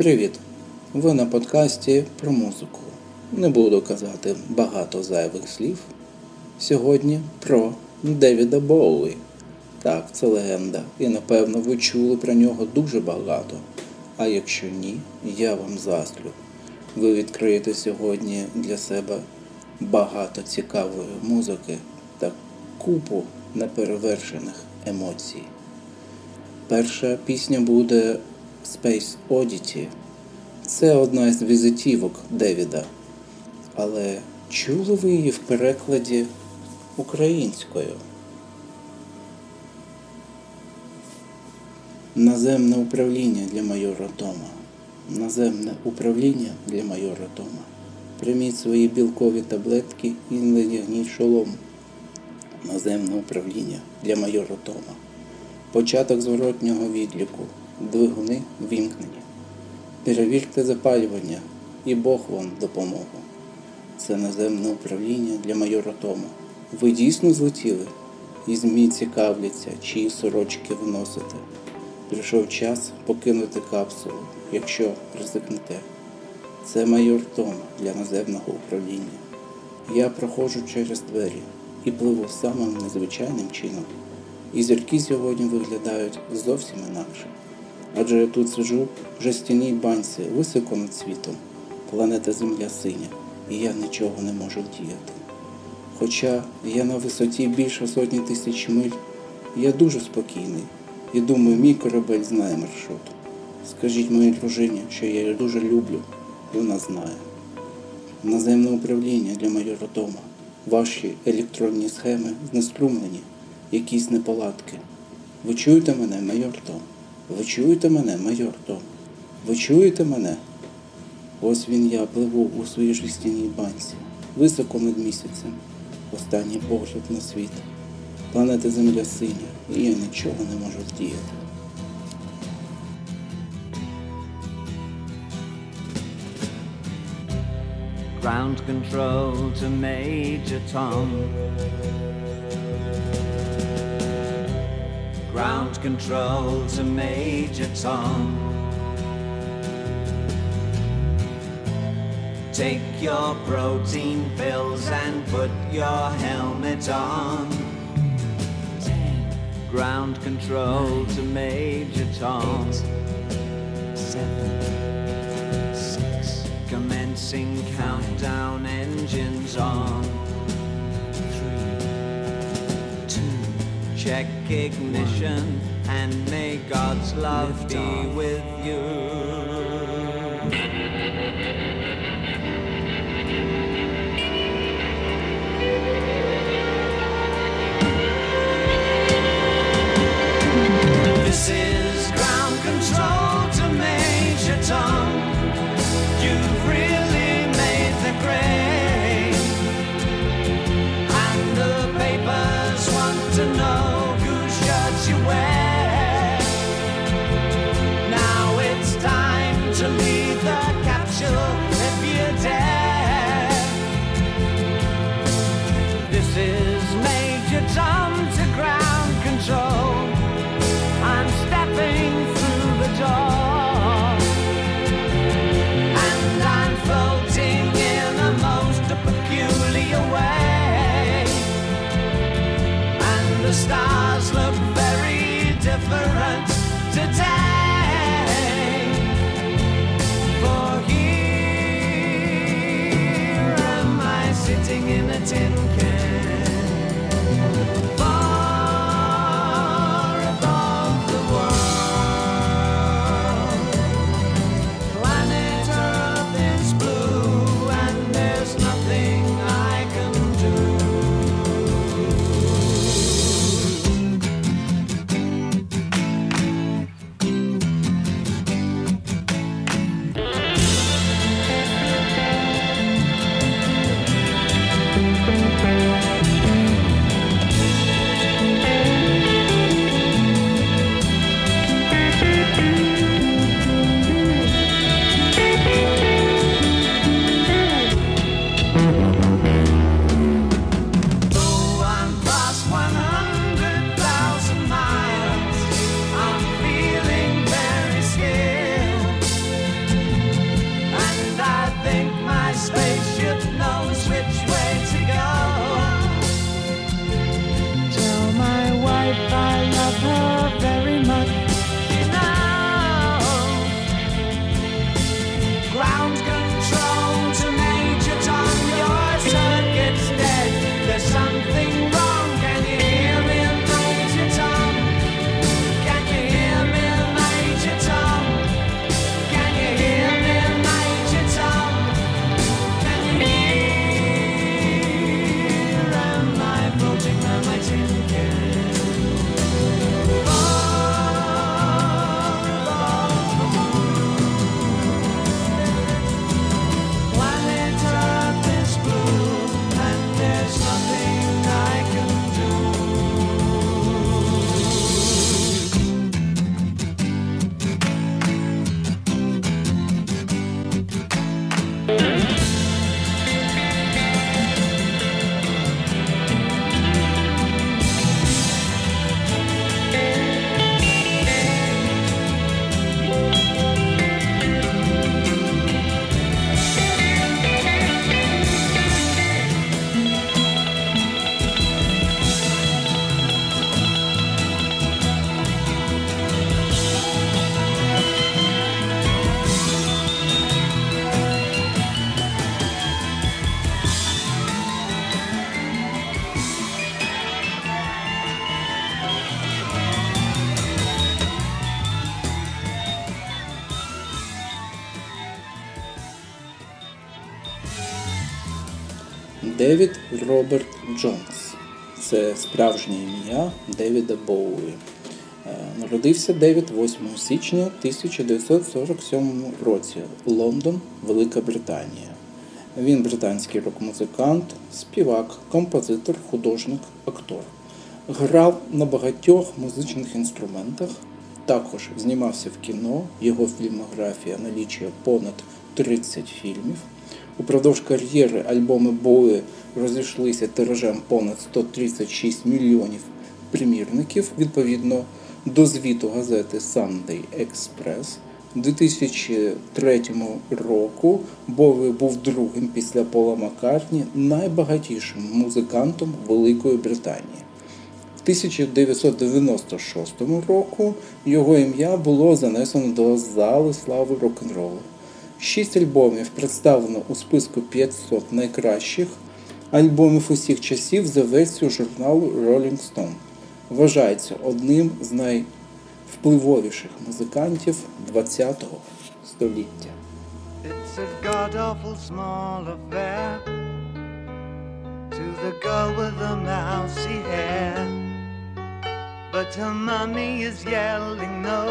Привіт! Ви на подкасті про музику. Не буду казати багато зайвих слів. Сьогодні про Девіда Боуї. Так, це легенда. І напевно ви чули про нього дуже багато. А якщо ні, я вам заслю. Ви відкриєте сьогодні для себе багато цікавої музики та купу неперевершених емоцій. Перша пісня буде Space Oddity. Це одна із візитівок Девіда. Але чули ви її в перекладі українською? Наземне управління для майора Тома. Наземне управління для майора Тома. Прийміть свої білкові таблетки і не надягніть шолом. Наземне управління для майора Тома. Початок зворотнього відліку. Двигуни вімкнені. Перевірте запалювання і Бог вам допомогу. Це наземне управління для майора Тома. Ви дійсно злетіли? І змі цікавляться, чиї сорочки вносите. Прийшов час покинути капсулу, якщо ризикнете. Це майор Том для наземного управління. Я проходжу через двері і пливу самим незвичайним чином. І зірки сьогодні виглядають зовсім інакше. Адже я тут сиджу в жестяній банці високо над світом. Планета Земля синя, і я нічого не можу вдіяти. Хоча я на висоті більше сотні тисяч миль, я дуже спокійний і думаю, мій корабель знає маршрут. Скажіть моїй дружині, що я її дуже люблю, вона знає. Наземне управління для майора Тома. Ваші електронні схеми знеструмлені, якісь неполадки. Ви чуєте мене, майор Том? Ви чуєте мене, майор Том? Ви чуєте мене? Ось він я пливу у своїй жестяній банці, високо над місяцем. Останній погляд на світ. Планета Земля синя, і я нічого не можу вдіяти. Ground control to Major Tom. Ground control to Major Tom. Take your protein pills and put your helmet on. Ground control to Major Tom. Seven, six. Commencing countdown engines on. Check ignition and may God's love be with you. This is ground control to Major Tom. You've really tin Девід Роберт Джонс. Це справжнє ім'я Девіда Боуї. Е, Народився Девід 8 січня 1947 році. Лондон, Велика Британія. Він британський рок-музикант, співак, композитор, художник, актор. Грав на багатьох музичних інструментах. Також знімався в кіно. Його фільмографія налічує понад 30 фільмів. Упродовж кар'єри альбоми Боуї розійшлися тиражем понад 136 мільйонів примірників відповідно до звіту газети Sunday Express. У 2003 року Боуі був другим після Пола Маккартні найбагатішим музикантом Великої Британії. В 1996 року його ім'я було занесено до зали слави рок-н-ролу. Шість альбомів представлено у списку 500 найкращих альбомів усіх часів за версією журналу Rolling Stone. Вважається одним з найвпливовіших музикантів ХХ століття. It's a god awful small affair to the girl with the mousy hair. But her mummy is yelling no,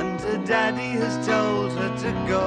and her daddy has told her to go.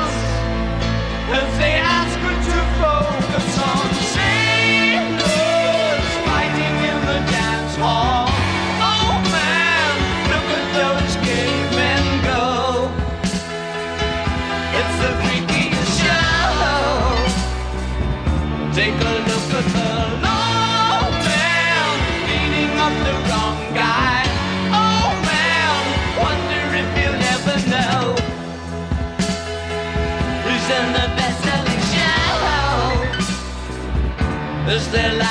their life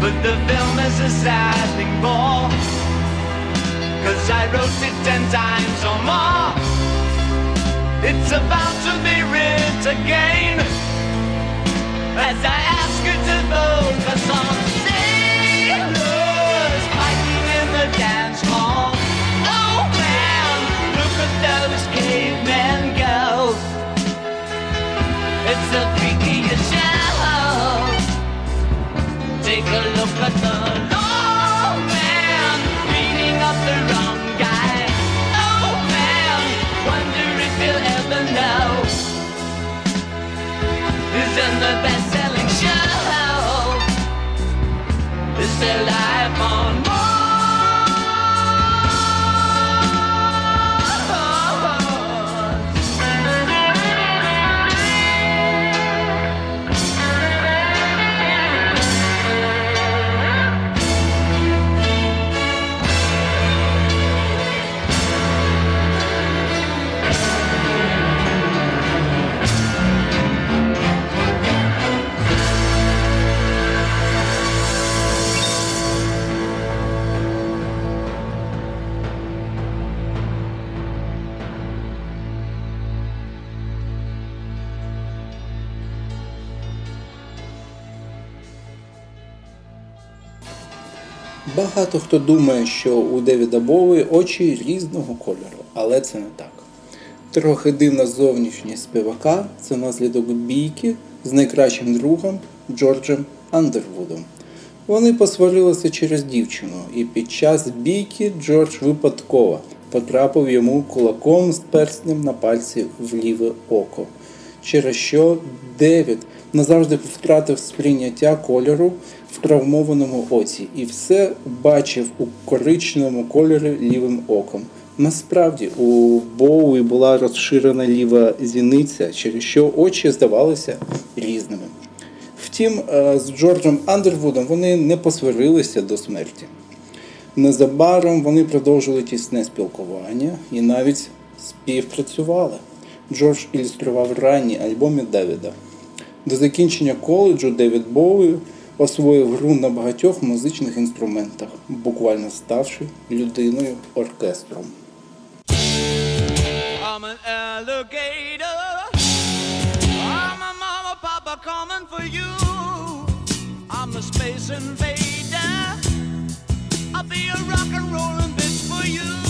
But the film is a sad thing for, cause I wrote it ten times or more. It's about to be writ again, as I ask you to focus on Take a look at the low man beating up the wrong guy. Oh man, wonder if you'll ever know in the best-selling show. Is life on Багато хто думає, що у Девіда Боуї очі різного кольору, але це не так. Трохи дивна зовнішність співака це наслідок бійки з найкращим другом Джорджем Андервудом. Вони посварилися через дівчину, і під час бійки Джордж випадково потрапив йому кулаком з перснем на пальці в ліве око, через що Девід назавжди втратив сприйняття кольору в травмованому оці і все бачив у коричневому кольорі лівим оком. Насправді у Боуї була розширена ліва зіниця, через що очі здавалися різними. Втім, е, з Джорджем Андервудом вони не посварилися до смерті. Незабаром вони продовжили тісне спілкування і навіть співпрацювали. Джордж ілюстрував ранні альбоми Девіда. До закінчення коледжу Девід Боуі освоїв гру на багатьох музичних інструментах, буквально ставши людиною оркестром. I'm an a coming for you. I'm a space invader. I'll be a rock and rollin' bitch for you.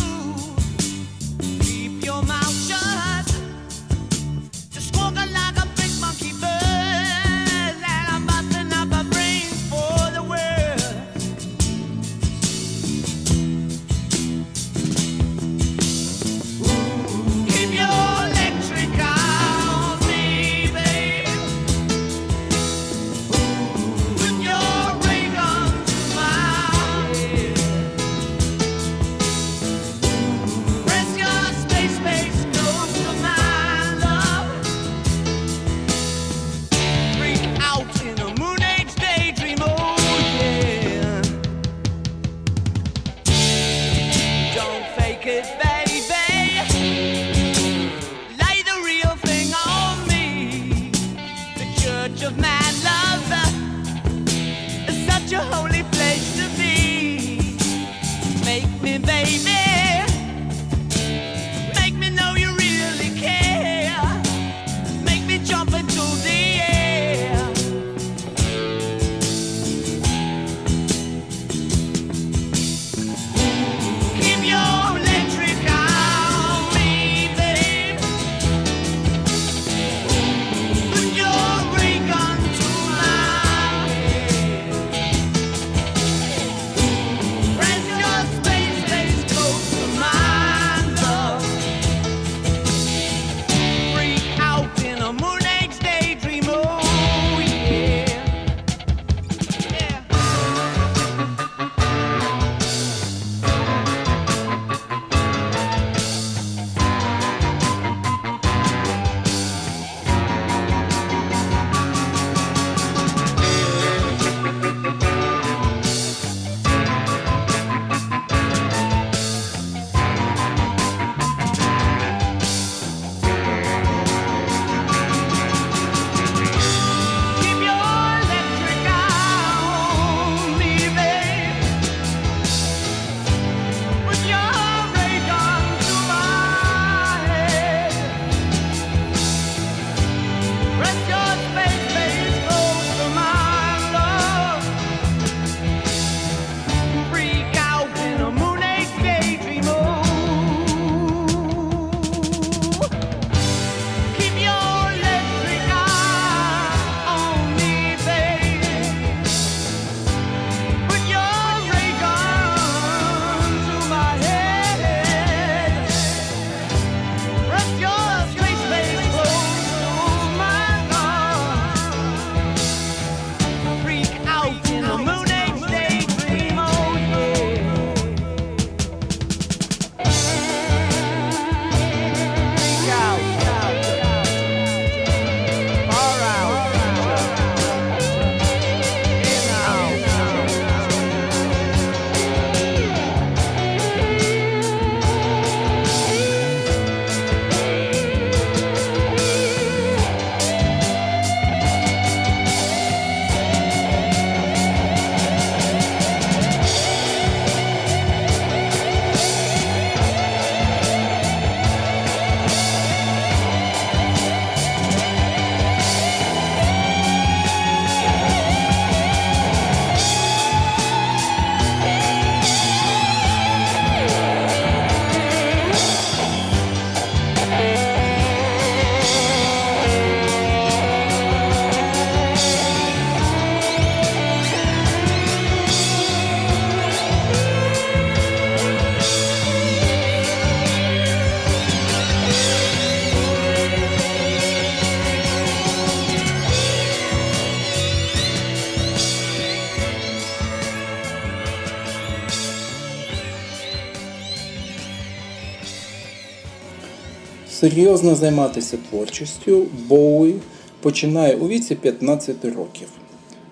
Серйозно займатися творчістю Боуі починає у віці 15 років.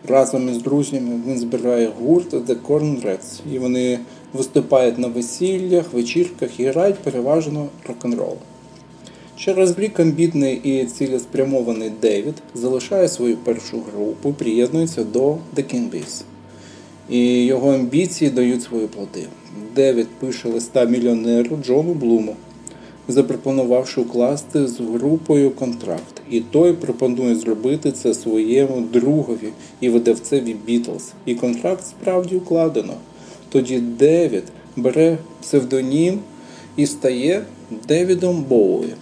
Разом із друзями він збирає гурт The Corn Rats, і вони виступають на весіллях, вечірках і грають переважно рок-н-рол. Через рік амбітний і цілеспрямований Девід залишає свою першу групу приєднується до The King Bees. І його амбіції дають свої плоди. Девід пише листа мільйонеру Джону Блуму, запропонувавши укласти з групою контракт. І той пропонує зробити це своєму другові і видавцеві Бітлз. І контракт справді укладено. Тоді Девід бере псевдонім і стає Девідом Боуї.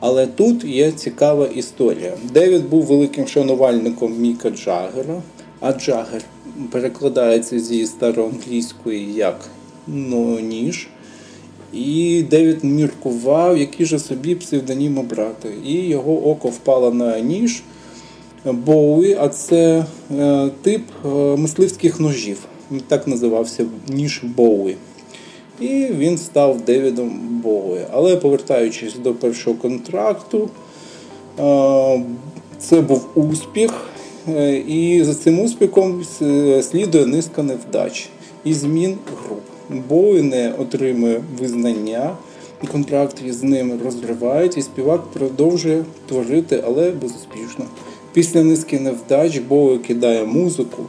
Але тут є цікава історія. Девід був великим шанувальником Міка Джаггера, а Джаггер перекладається зі староанглійської як ну, ніж. І Девід міркував, який же собі псевдонім обрати. І його око впало на ніж Боуї, а це е, тип е, мисливських ножів. Так називався ніж Боуї. І він став Девідом Боуї. Але повертаючись до першого контракту, е, це був успіх. І за цим успіхом слідує низка невдач і змін груп. Боуї не отримує визнання, контракт з ним розривають, і співак продовжує творити, але безуспішно. Після низки невдач Боуї кидає музику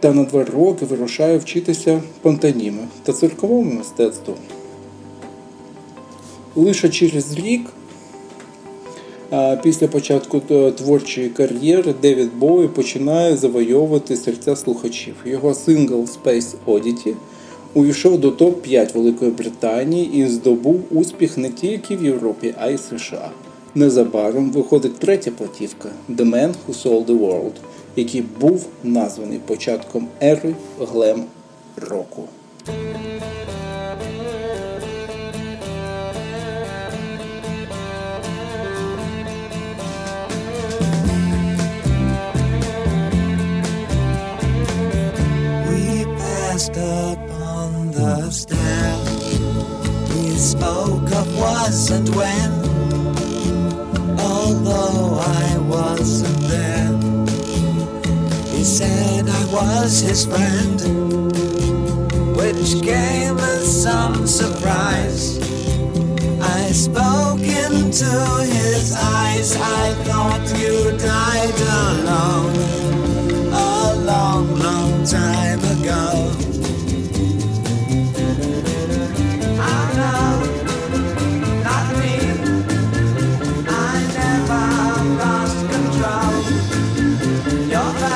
та на два роки вирушає вчитися пантоніми та цирковому мистецтву. Лише через рік Після початку творчої кар'єри Девід Боуі починає завойовувати серця слухачів. Його сингл Space Oddity увійшов до топ-5 Великої Британії і здобув успіх не тільки в Європі, а й США. Незабаром виходить третя платівка The Man Who Sold the World, який був названий початком ери глем року. We spoke of was and when, although I wasn't there. He said I was his friend, which came as some surprise. I spoke into his eyes. I thought you died alone a long, long time ago.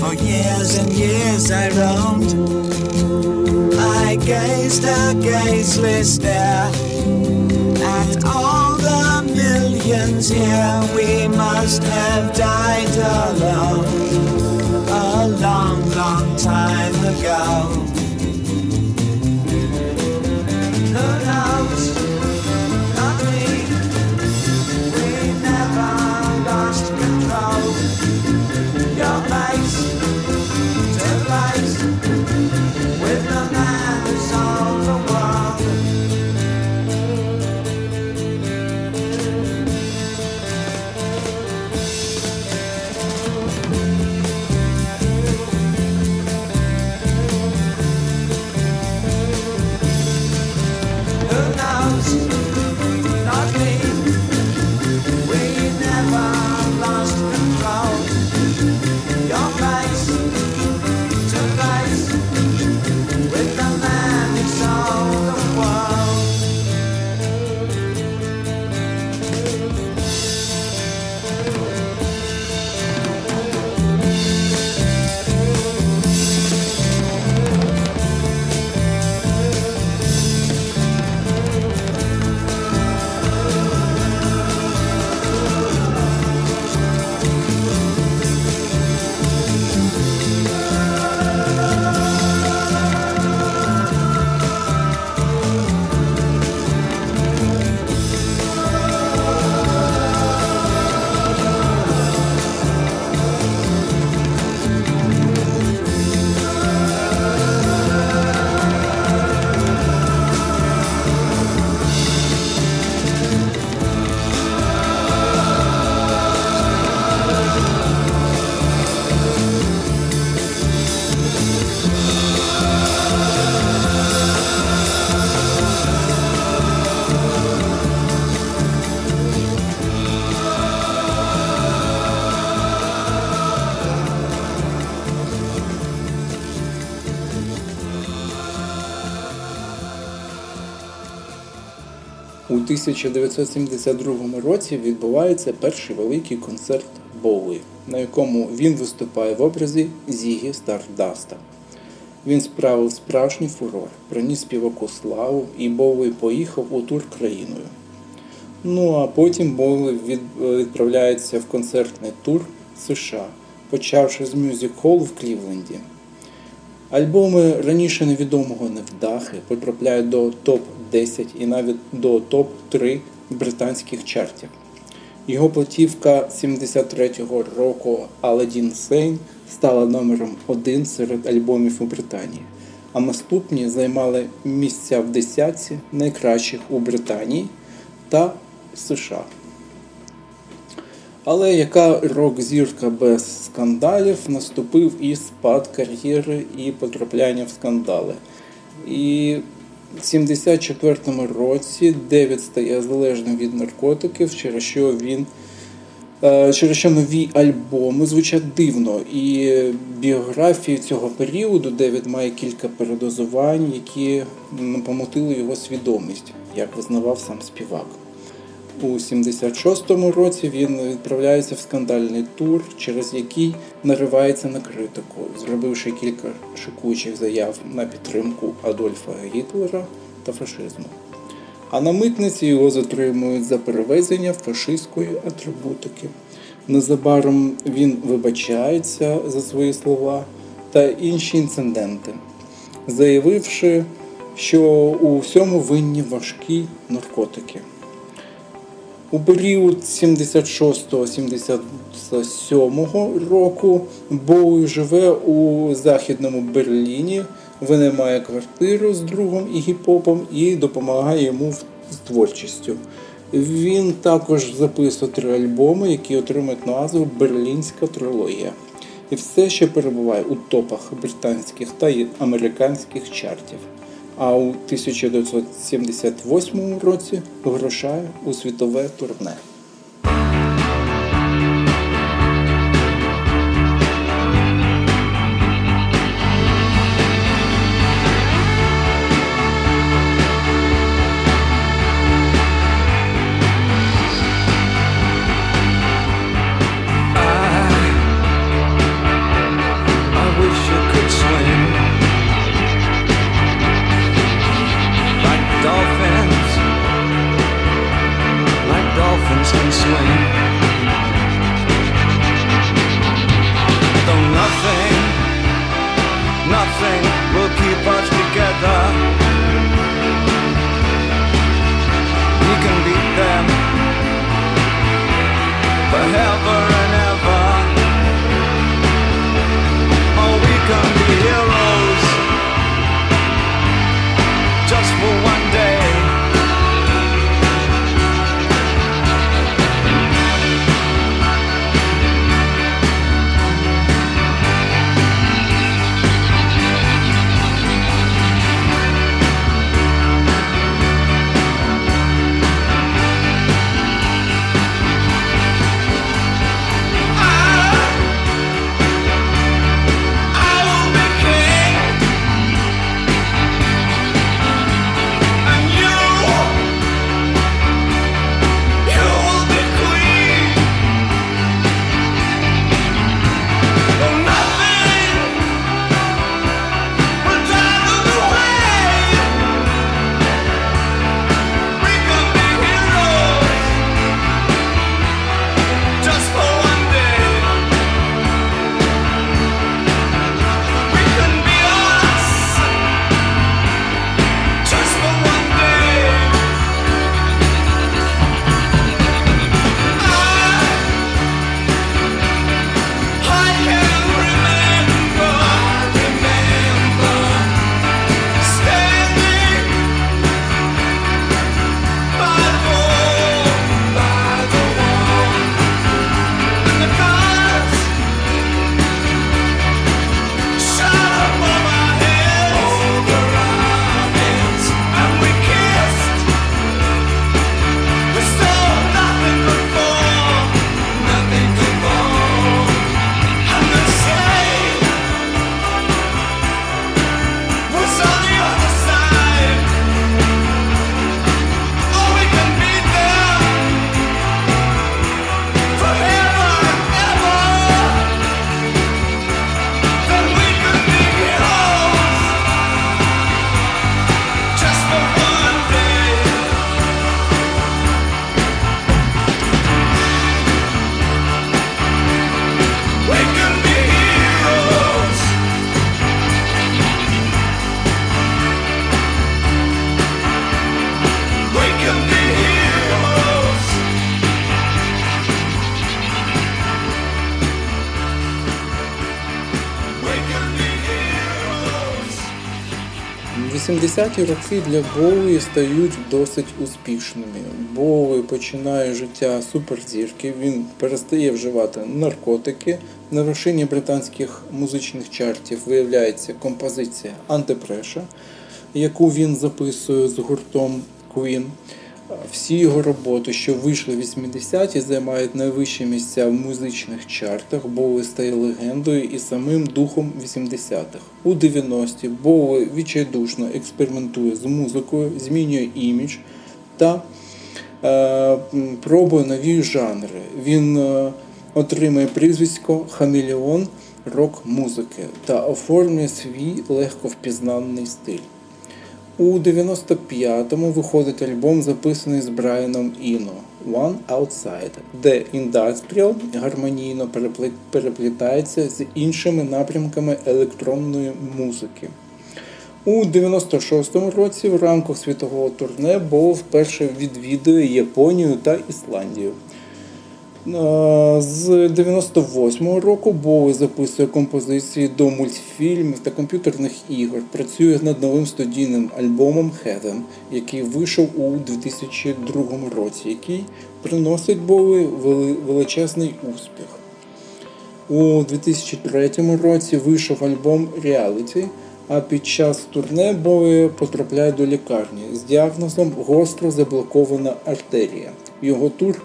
For years and years I roamed. I gazed a gazeless stare at all the millions here. We must have died alone a long, long time ago. dance. 1972 році відбувається перший великий концерт Боуї, на якому він виступає в образі Зігі Стардаста. Він справив справжній фурор, приніс співаку славу і Боуї поїхав у тур країною. Ну а потім Боуї відправляється в концертний тур США, почавши з мюзик-холу в Клівленді. Альбоми раніше невідомого невдахи потрапляють до топ-10 і навіть до топ-3 британських чартів. Його платівка 73-го року Aladdin Sane стала номером один серед альбомів у Британії, а наступні займали місця в десятці найкращих у Британії та США. Але яка рок-зірка без скандалів наступив і спад кар'єри і потрапляння в скандали. І в 74-му році Девід стає залежним від наркотиків, через що він е, через що нові альбоми звучать дивно. І біографії цього періоду Девід має кілька передозувань, які помотили його свідомість, як визнавав сам співак. У 76-му році він відправляється в скандальний тур, через який наривається на критику, зробивши кілька шокуючих заяв на підтримку Адольфа Гітлера та фашизму. А на митниці його затримують за перевезення фашистської атрибутики. Незабаром він вибачається за свої слова та інші інциденти, заявивши, що у всьому винні важкі наркотики. У період 76-77 року Боуі живе у Західному Берліні, винаймає квартиру з другом і гіп-попом і допомагає йому з творчістю. Він також записує три альбоми, які отримують назву Берлінська трилогія. І все ще перебуває у топах британських та американських чартів а у 1978 році вирушає у світове турне. 80-ті роки для Боуї стають досить успішними. Боуї починає життя суперзірки, він перестає вживати наркотики. На вершині британських музичних чартів виявляється композиція Антипреша, яку він записує з гуртом Queen. Всі його роботи, що вийшли в 80-ті, займають найвищі місця в музичних чартах. Боуі стає легендою і самим духом 80-х. У 90-ті Боуі відчайдушно експериментує з музикою, змінює імідж та е, пробує нові жанри. Він е, отримує прізвисько Хамелеон рок-музики та оформлює свій легко впізнаний стиль. У 95-му виходить альбом, записаний з Брайаном Іно One Outside, де індастріал гармонійно переплітається з іншими напрямками електронної музики. У 96-му році в рамках світового турне Боу вперше відвідує Японію та Ісландію. З 98-го року Боуі записує композиції до мультфільмів та комп'ютерних ігор. Працює над новим студійним альбомом Heaven, який вийшов у 2002 році, який приносить Боуі величезний успіх. У 2003 році вийшов альбом Reality, а під час турне Боуі потрапляє до лікарні з діагнозом гостро заблокована артерія. Його тур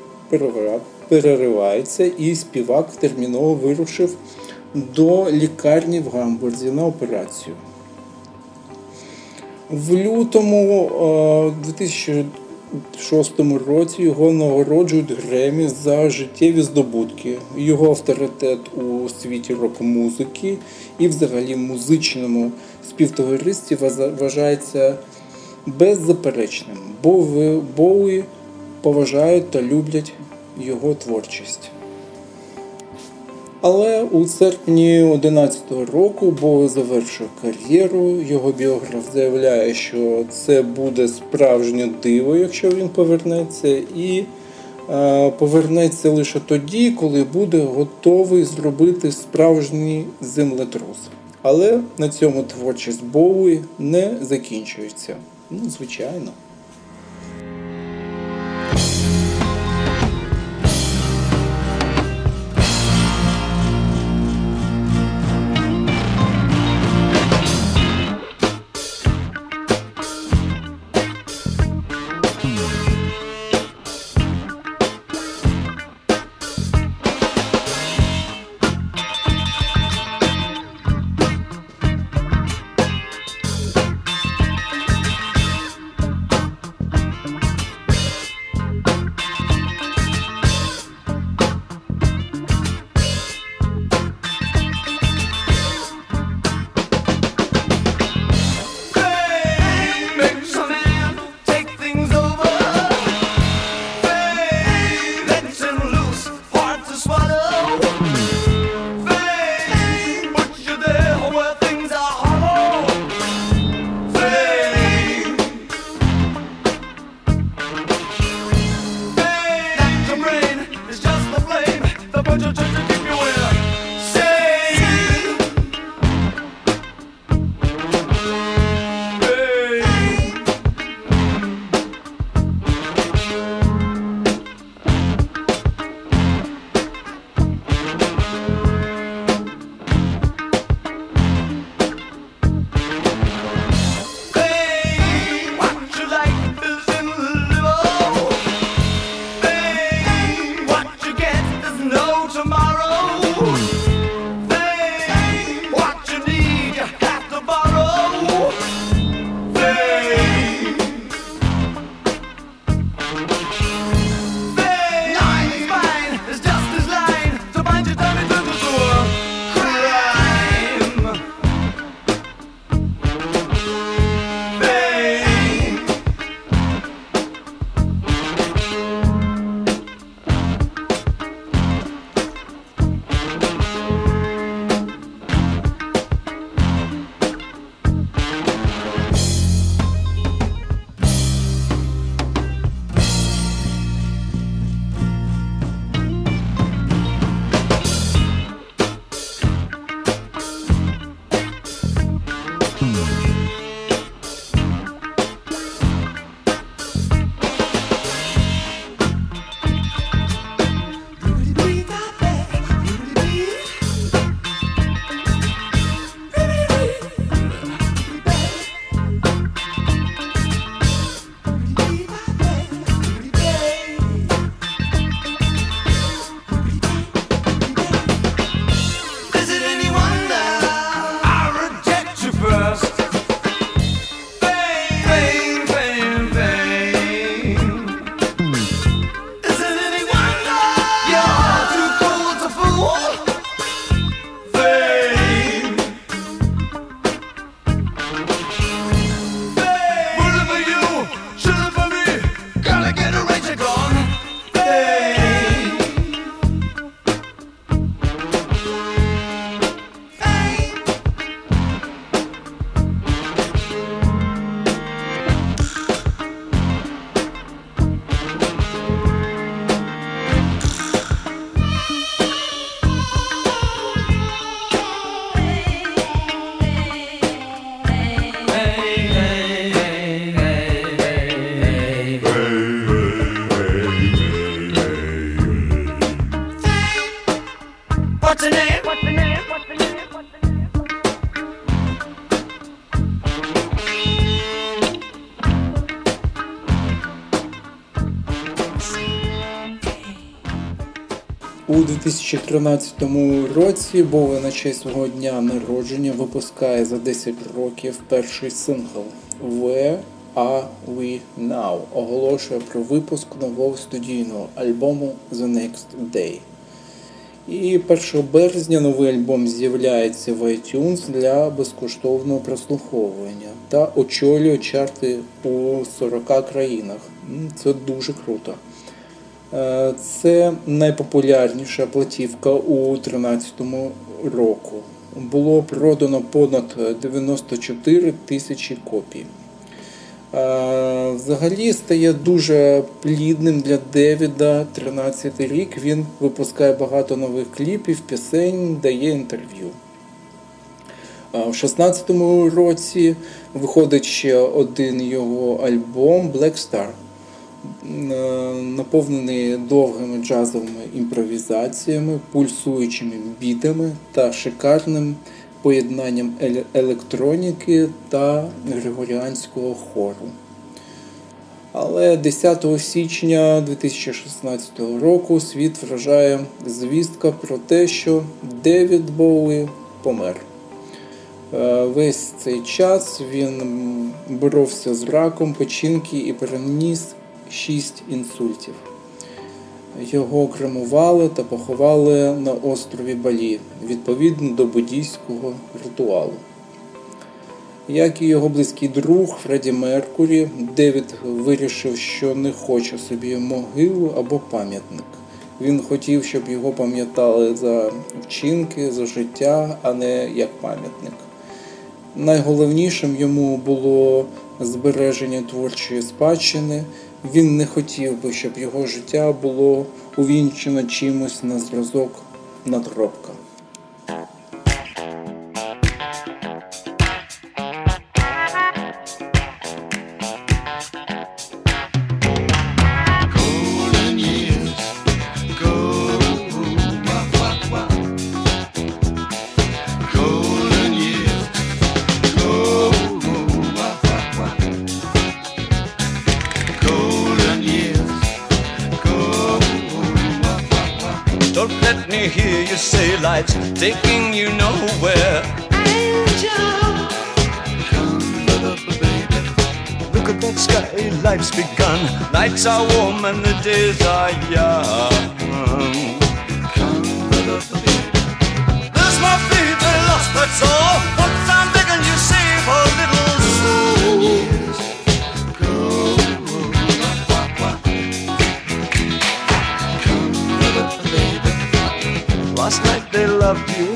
переривається, і співак терміново вирушив до лікарні в Гамбурзі на операцію. В лютому 2006 році його нагороджують Гремі за життєві здобутки. Його авторитет у світі рок-музики і взагалі музичному співтоваристві вважається беззаперечним, бо Боуї поважають та люблять його творчість. Але у серпні 11-го року Боу завершив кар'єру. Його біограф заявляє, що це буде справжнє диво, якщо він повернеться, і е, повернеться лише тоді, коли буде готовий зробити справжній землетрус. Але на цьому творчість Боуї не закінчується. Ну, звичайно. 2013 році Боwie на честь свого дня народження випускає за 10 років перший сингл Where Are We Now оголошує про випуск нового студійного альбому The Next Day. І 1 березня новий альбом з'являється в iTunes для безкоштовного прослуховування та очолює чарти у 40 країнах. Це дуже круто. Е, Це найпопулярніша платівка у 2013 року. Було продано понад 94 тисячі копій. Е, Взагалі стає дуже плідним для Девіда 13 рік. Він випускає багато нових кліпів, пісень, дає інтерв'ю. В 16-му році виходить ще один його альбом Black Star, наповнений довгими джазовими імпровізаціями, пульсуючими бітами та шикарним поєднанням електроніки та григоріанського хору. Але 10 січня 2016 року світ вражає звістка про те, що Девід Боуі помер. Е, Весь цей час він боровся з раком печінки і переніс 6 інсультів. Його кремували та поховали на острові Балі відповідно до буддійського ритуалу. Як і його близький друг Фредді Меркурі, Девід вирішив, що не хоче собі могилу або пам'ятник. Він хотів, щоб його пам'ятали за вчинки, за життя, а не як пам'ятник. Найголовнішим йому було збереження творчої спадщини. Він не хотів би, щоб його життя було увінчено чимось на зразок надробка. You say life's taking you nowhere. Angel, come baby. Look at that sky, life's begun. Nights are warm and the days are young. Come the baby. There's my baby lost, that's all. Loved you,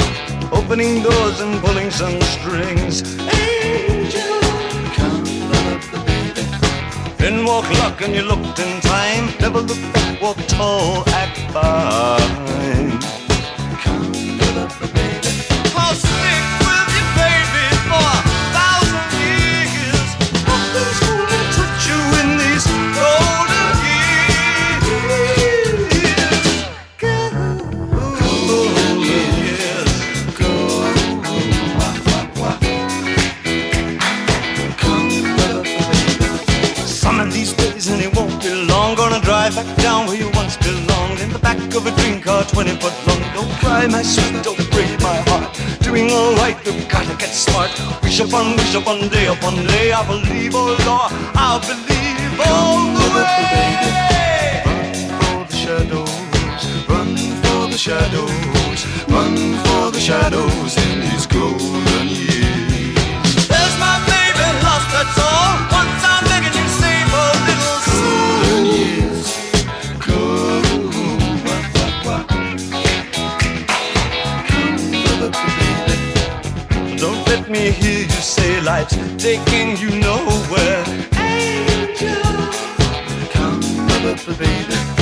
opening doors and pulling some strings. Angel, Then walk luck and you looked in time. Never look back, walk tall, act fine. Dream car 20 foot long Don't cry my sweet, don't break my heart. Doing alright, you've gotta get smart. Wish upon, wish upon, day upon day. I believe, oh Lord, I believe all the way. for the shadows, run for the shadows, run for the shadows in these golden say life's taking you nowhere. Angel, come, baby,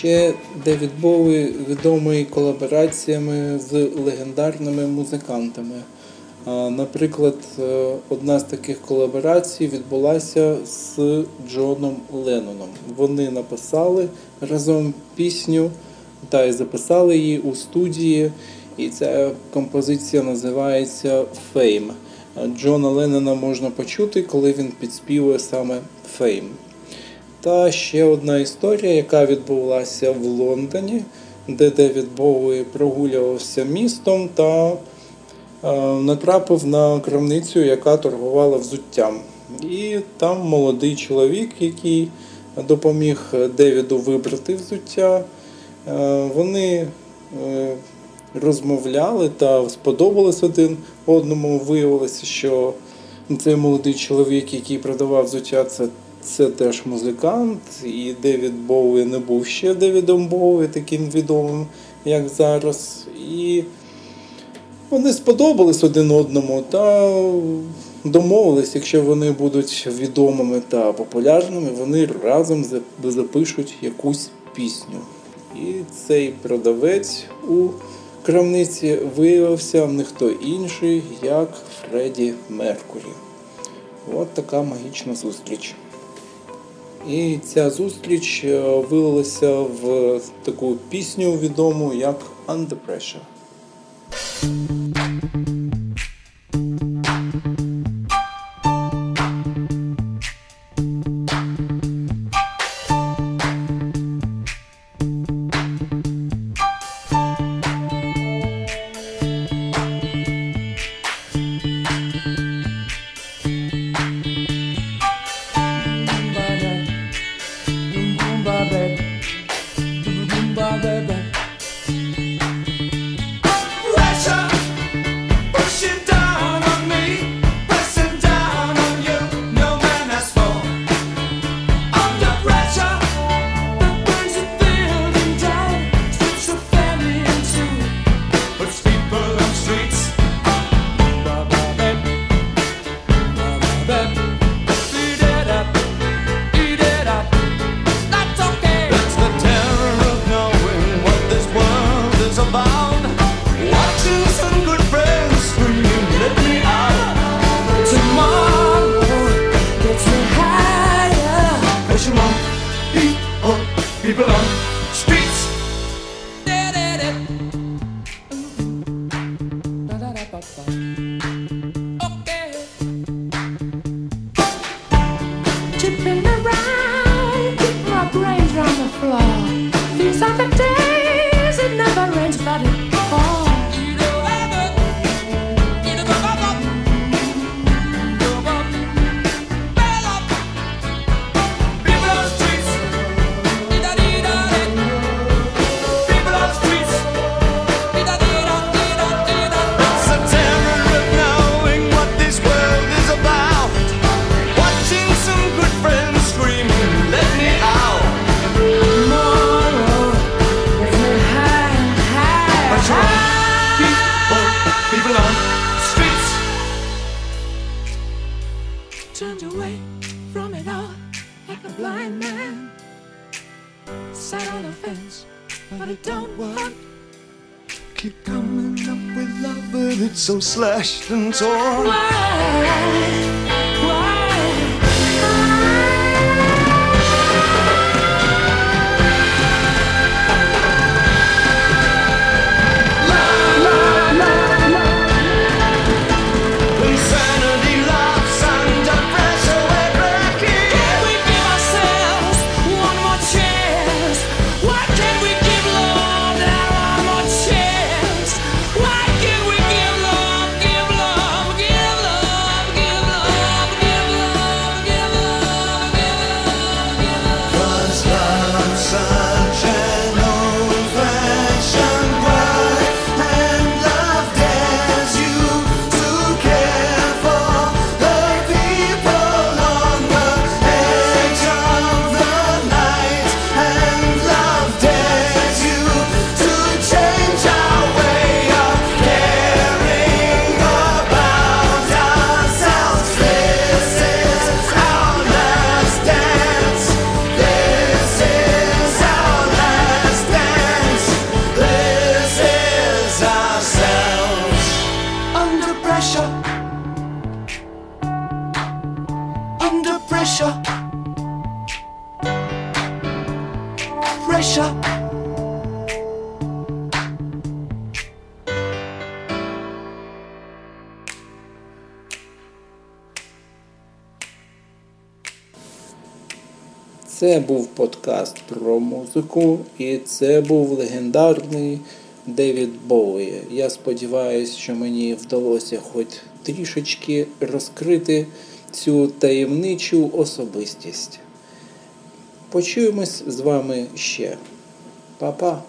Ще Девід Боуі відомий колабораціями з легендарними музикантами. Наприклад, е, одна з таких колаборацій відбулася з Джоном Ленноном. Вони написали разом пісню та й записали її у студії. І ця композиція називається Fame. Джона Леннона можна почути, коли він підспівує саме Fame. Та ще одна історія, яка відбулася в Лондоні, де Девід Боуі прогулювався містом та е, натрапив на крамницю, яка торгувала взуттям. І там молодий чоловік, який допоміг Девіду вибрати взуття. Е, вони е, розмовляли та сподобались один одному. Виявилося, що цей молодий чоловік, який продавав взуття, це це теж музикант, і Девід Боуі не був ще Девідом Боуі, таким відомим, як зараз. І вони сподобались один одному та домовились, якщо вони будуть відомими та популярними, вони разом запишуть якусь пісню. І цей продавець у крамниці виявився ніхто інший, як Фредді Меркурі. От така магічна зустріч. І ця зустріч е, вилилася в таку пісню відому як Under Pressure. Ashland's all. Був подкаст про музику, і це був легендарний Девід Боуї. Я сподіваюся, що мені вдалося хоч трішечки розкрити цю таємничу особистість. Почуємось з вами ще. Па-па!